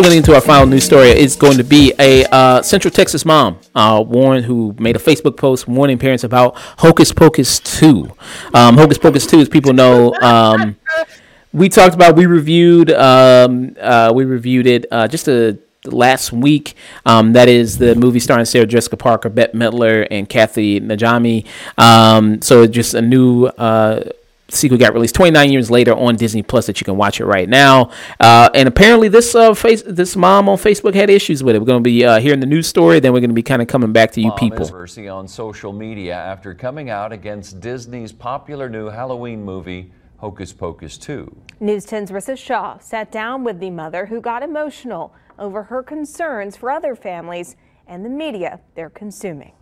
So getting into our final news story is going to be a uh, Central Texas mom, uh, Warren, who made a Facebook post warning parents about Hocus Pocus 2. Um, Hocus Pocus 2, as people know, um, we talked about, we reviewed, um, uh, we reviewed it uh, just a last week. Um, that is the movie starring Sarah Jessica Parker, Bette Midler, and Kathy Najimy. Um, so just a new uh, sequel got released 29 years later on Disney Plus that you can watch it right now. Uh, and apparently, this uh, face this mom on Facebook had issues with it. We're going to be uh, hearing the news story, then we're going to be kind of coming back to you Mom people. Controversy on social media after coming out against Disney's popular new Halloween movie, Hocus Pocus 2. News 10's Rissa Shaw sat down with the mother who got emotional over her concerns for other families and the media they're consuming.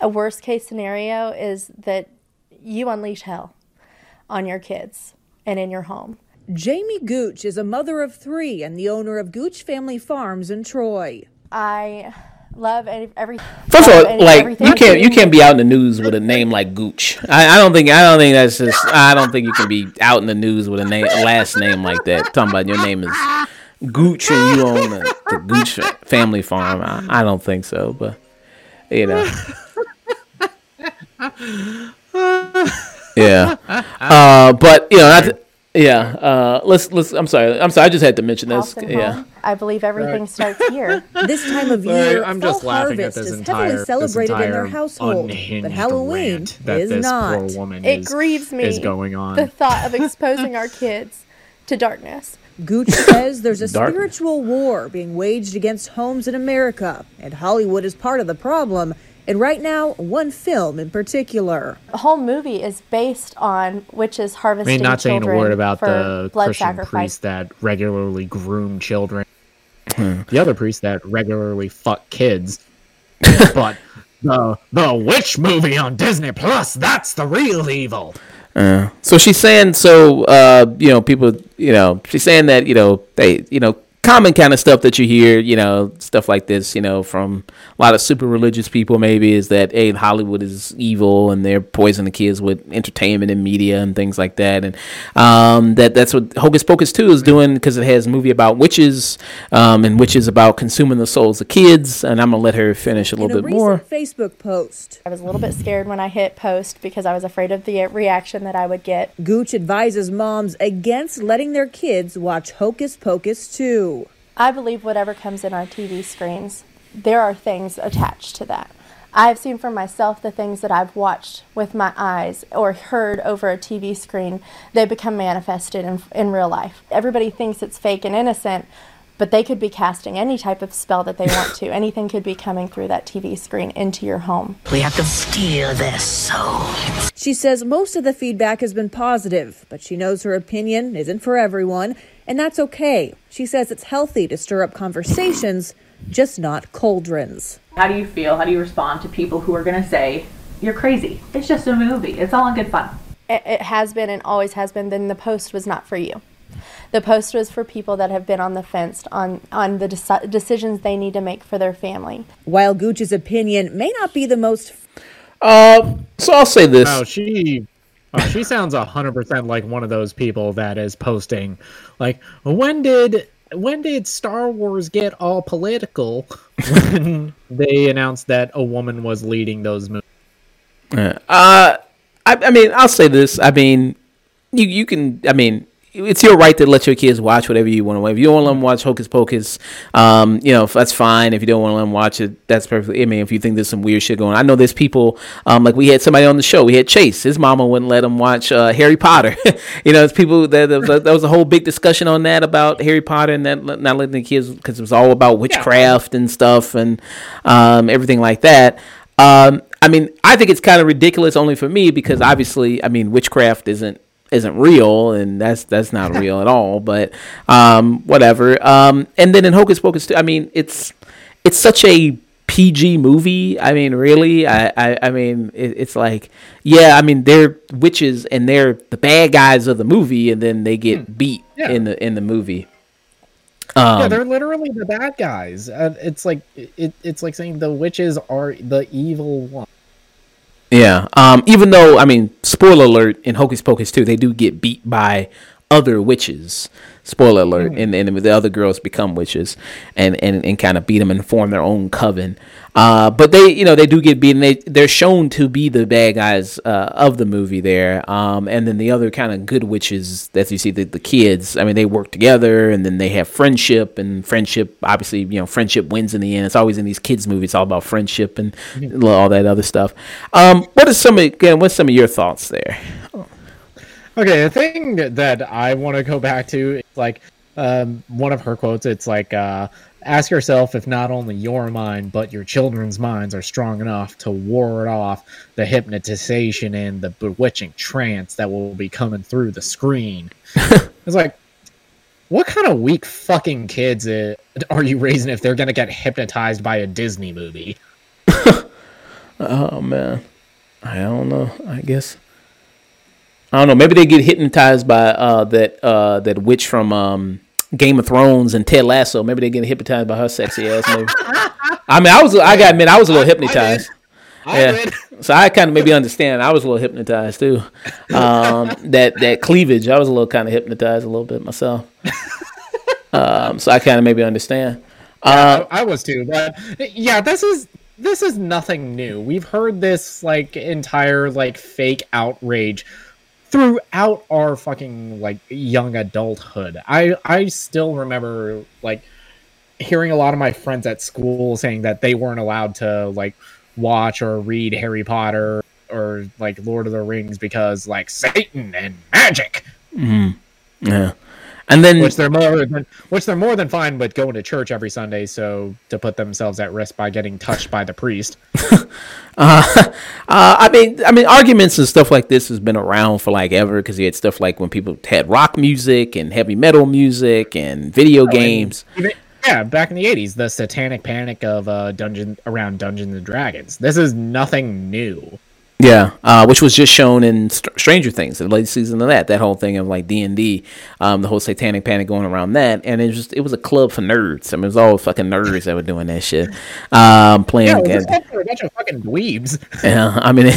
A worst case scenario is that you unleash hell on your kids and in your home. Jamie Gooch is a mother of three and the owner of Gooch Family Farms in Troy. I love every, every First of all, like you can't you can't be out in the news with a name like Gooch. I, I don't think I don't think that's just I don't think you can be out in the news with a name a last name like that. Talking about your name is Gooch and you own the, the Gooch family farm. I, I don't think so, but you know. yeah. Uh, but you know, not to- yeah. Uh, let's let's. I'm sorry. I'm sorry. I just had to mention this. House and Yeah. home. I believe everything starts here. This time of Sorry, year, I'm fall just laughing at this is entire heavily this celebrated in their entire household, unhinged but Halloween rant that is this not. poor woman It is, grieves me is going on. the thought of exposing our kids to darkness. Gooch says there's a Dark. spiritual war being waged against homes in America, and Hollywood is part of the problem. And right now, one film in particular. The whole movie is based on witches I harvesting mean, not saying a children word about for the blood Christian sacrifice. priests that regularly groom children. the other priests that regularly fuck kids. but the the witch movie on Disney Plus, that's the real evil. Uh, so she's saying, so uh, you know, people, you know, she's saying that you know they, you know, common kind of stuff that you hear, you know, stuff like this, you know, from a lot of super religious people, maybe is that hey, Hollywood is evil and they're poisoning the kids with entertainment and media and things like that, and um, that that's what Hocus Pocus Two is doing because it has a movie about witches, um, and witches about consuming the souls of kids, and I'm gonna let her finish a In little a bit more. Facebook post, I was a little bit scared when I hit post because I was afraid of the reaction that I would get. Gooch advises moms against letting their kids watch Hocus Pocus 2. I believe whatever comes in our TV screens, there are things attached to that. I have seen for myself the things that I've watched with my eyes or heard over a TV screen, they become manifested in, in real life. Everybody thinks it's fake and innocent, but they could be casting any type of spell that they want to. Anything could be coming through that TV screen into your home. We have to steal their souls. She says most of the feedback has been positive, but she knows her opinion isn't for everyone, and that's okay. She says it's healthy to stir up conversations, just not cauldrons. How do you feel? How do you respond to people who are going to say, you're crazy? It's just a movie. It's all in good fun. It, it has been and always has been, then the post was not for you. The post was for people that have been on the fence on, on the deci- decisions they need to make for their family. While Gooch's opinion may not be the most Uh, so I'll say this. Oh, she oh, she sounds hundred percent like one of those people that is posting like when did when did Star Wars get all political when they announced that a woman was leading those movies? Uh, I, I mean, I'll say this. I mean, you you can. I mean, it's your right to let your kids watch whatever you want to. Watch. If you don't want to let them watch Hocus Pocus, um, you know that's fine. If you don't want to let them watch it, that's perfectly. I mean, if you think there's some weird shit going, on. I know there's people. Um, like we had somebody on the show. We had Chase. His mama wouldn't let him watch uh, Harry Potter. you know, it's people that there was, a, was a whole big discussion on that about Harry Potter and that not letting the kids because it was all about witchcraft and stuff and um, everything like that. Um, I mean, I think it's kind of ridiculous only for me because obviously, I mean, witchcraft isn't isn't real and that's that's not real at all. But um, whatever. Um, and then in Hocus Pocus, I mean, it's it's such a PG movie. I mean, really, I I, I mean, it, it's like, yeah, I mean, they're witches and they're the bad guys of the movie, and then they get beat Yeah. in the in the movie. Um, yeah, they're literally the bad guys. And it's like it, it's like saying the witches are the evil one. Yeah. Um, even though, I mean, spoiler alert, in Hocus Pocus 2, they do get beat by other witches. Spoiler alert. And, and the other girls become witches and, and, and kind of beat them and form their own coven. Uh, but they, you know, they do get beaten. They, they're shown to be the bad guys uh, of the movie there. Um, and then the other kind of good witches, as you see, the, the kids, I mean, they work together and then they have friendship. And friendship, obviously, you know, friendship wins in the end. It's always in these kids' movies, all about friendship and all that other stuff. Um, what is some of, again, what's some of your thoughts there? Okay, the thing that I want to go back to is like um, one of her quotes. It's like, uh, ask yourself if not only your mind, but your children's minds are strong enough to ward off the hypnotization and the bewitching trance that will be coming through the screen. it's like, what kind of weak fucking kids are you raising if they're going to get hypnotized by a Disney movie? Oh, man. I don't know. I guess. I don't know. Maybe they get hypnotized by uh, that uh, that witch from um, Game of Thrones and Ted Lasso. Maybe they get hypnotized by her sexy ass. Maybe. I mean, I was. I got admit, I was a little hypnotized. I yeah. So I kind of maybe understand. I was a little hypnotized too. Um, that that cleavage, I was a little kind of hypnotized a little bit myself. Um, so I kind of maybe understand. Uh, I, I was too, but yeah, this is this is nothing new. We've heard this like entire like fake outrage throughout our fucking like young adulthood. I I still remember like hearing a lot of my friends at school saying that they weren't allowed to like watch or read Harry Potter or like Lord of the Rings because like Satan and magic, mm-hmm. yeah. And then which they're more than which they're more than fine with going to church every Sunday so to put themselves at risk by getting touched by the priest. Uh, I mean, I mean, arguments and stuff like this has been around for like ever because you had stuff like when people had rock music and heavy metal music and video games. Even, yeah, back in the '80s, the satanic panic of uh, dungeon around Dungeons and Dragons. This is nothing new. Yeah, uh, which was just shown in Str- Stranger Things, the latest season of that. That whole thing of like D and D, um, the whole satanic panic going around that, and it was just it was a club for nerds. I mean, it was all fucking nerds that were doing that shit, um, playing. Yeah, it was and- a bunch of fucking dweebs. yeah, I mean,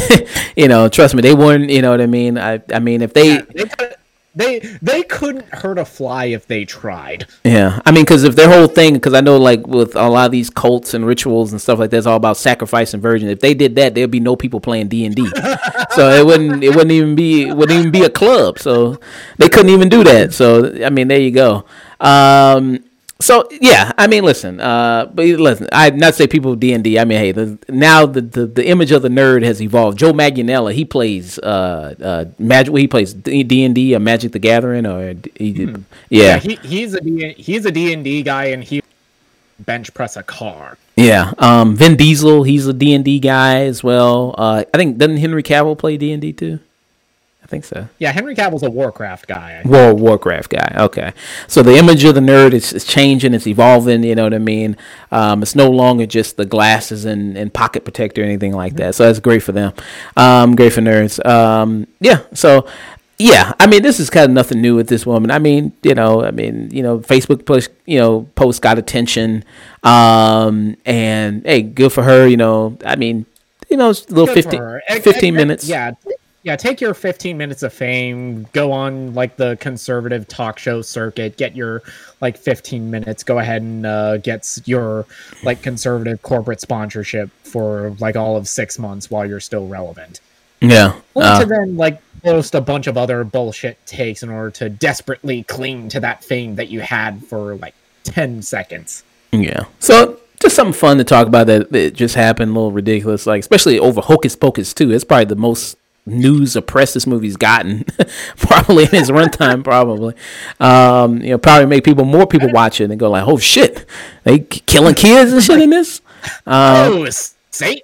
you know, trust me, they weren't. You know what I mean? I, I mean, if they, They could, they they couldn't hurt a fly if they tried. Yeah, I mean, because if their whole thing, because I know like with a lot of these cults and rituals and stuff like that, it's all about sacrifice and virgin. If they did that, there'd be no people playing D and D, so it wouldn't it wouldn't even be it wouldn't even be a club. So they couldn't even do that. So I mean, there you go. Um, so yeah, I mean, listen, uh, but listen, I not say people D and D. I mean, hey, the, now the, the the image of the nerd has evolved. Joe Manganiello, he plays uh uh magic. He plays D and D or Magic the Gathering or he did, yeah. he, he's a D, he's a D and D guy, and he bench press a car. Yeah, um, Vin Diesel, he's a D and D guy as well. Uh, I think doesn't Henry Cavill play D and D too? I think so. Yeah, Henry Cavill's a Warcraft guy. World Warcraft guy. Okay, so the image of the nerd is, is changing. It's evolving. You know what I mean? Um, it's no longer just the glasses and, and pocket protector or anything like that. So that's great for them. Um, great for nerds. Um, yeah. So yeah, I mean, this is kind of nothing new with this woman. I mean, you know, I mean, you know, Facebook push, you know, post got attention, um, and hey, good for her. You know, I mean, you know, it's a little Good for 15. And- 15 and- minutes. Yeah, yeah. Take your 15 minutes of fame. Go on like the conservative talk show circuit. Get your like 15 minutes. Go ahead and uh, get your like conservative corporate sponsorship for like all of six months while you're still relevant. yeah. Uh, to then like post a bunch of other bullshit takes in order to desperately cling to that fame that you had for like 10 seconds. Yeah. So just something fun to talk about that, that just happened, a little ridiculous, like especially over Hocus Pocus 2. It's probably the most news or press this movie's gotten, probably in its runtime. Probably, um, you know, probably make people more people watch it and go like, "Oh shit, they killing kids and shit in this." Um, oh, Satan,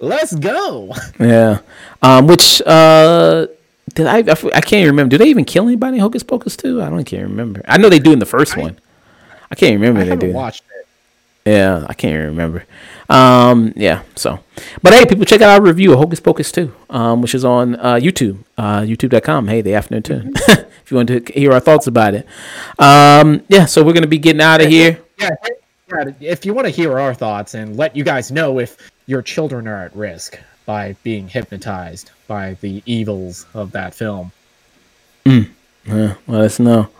let's go. yeah. Um, which uh, did I, I? I can't even remember. Do they even kill anybody in Hocus Pocus 2? I don't can't remember. I know they do in the first one. I can't remember. I they do. watched. Yeah, I can't even remember. Um, yeah, so. But hey, people, check out our review of Hocus Pocus 2, um, which is on uh, YouTube, uh, youtube.com. Hey, the afternoon tune. if if you want to hear our thoughts about it. Um, yeah, so we're gonna be getting out of here. Yeah, yeah, if you want to hear our thoughts and let you guys know if your children are at risk by being hypnotized by the evils of that film. Uh, let us know.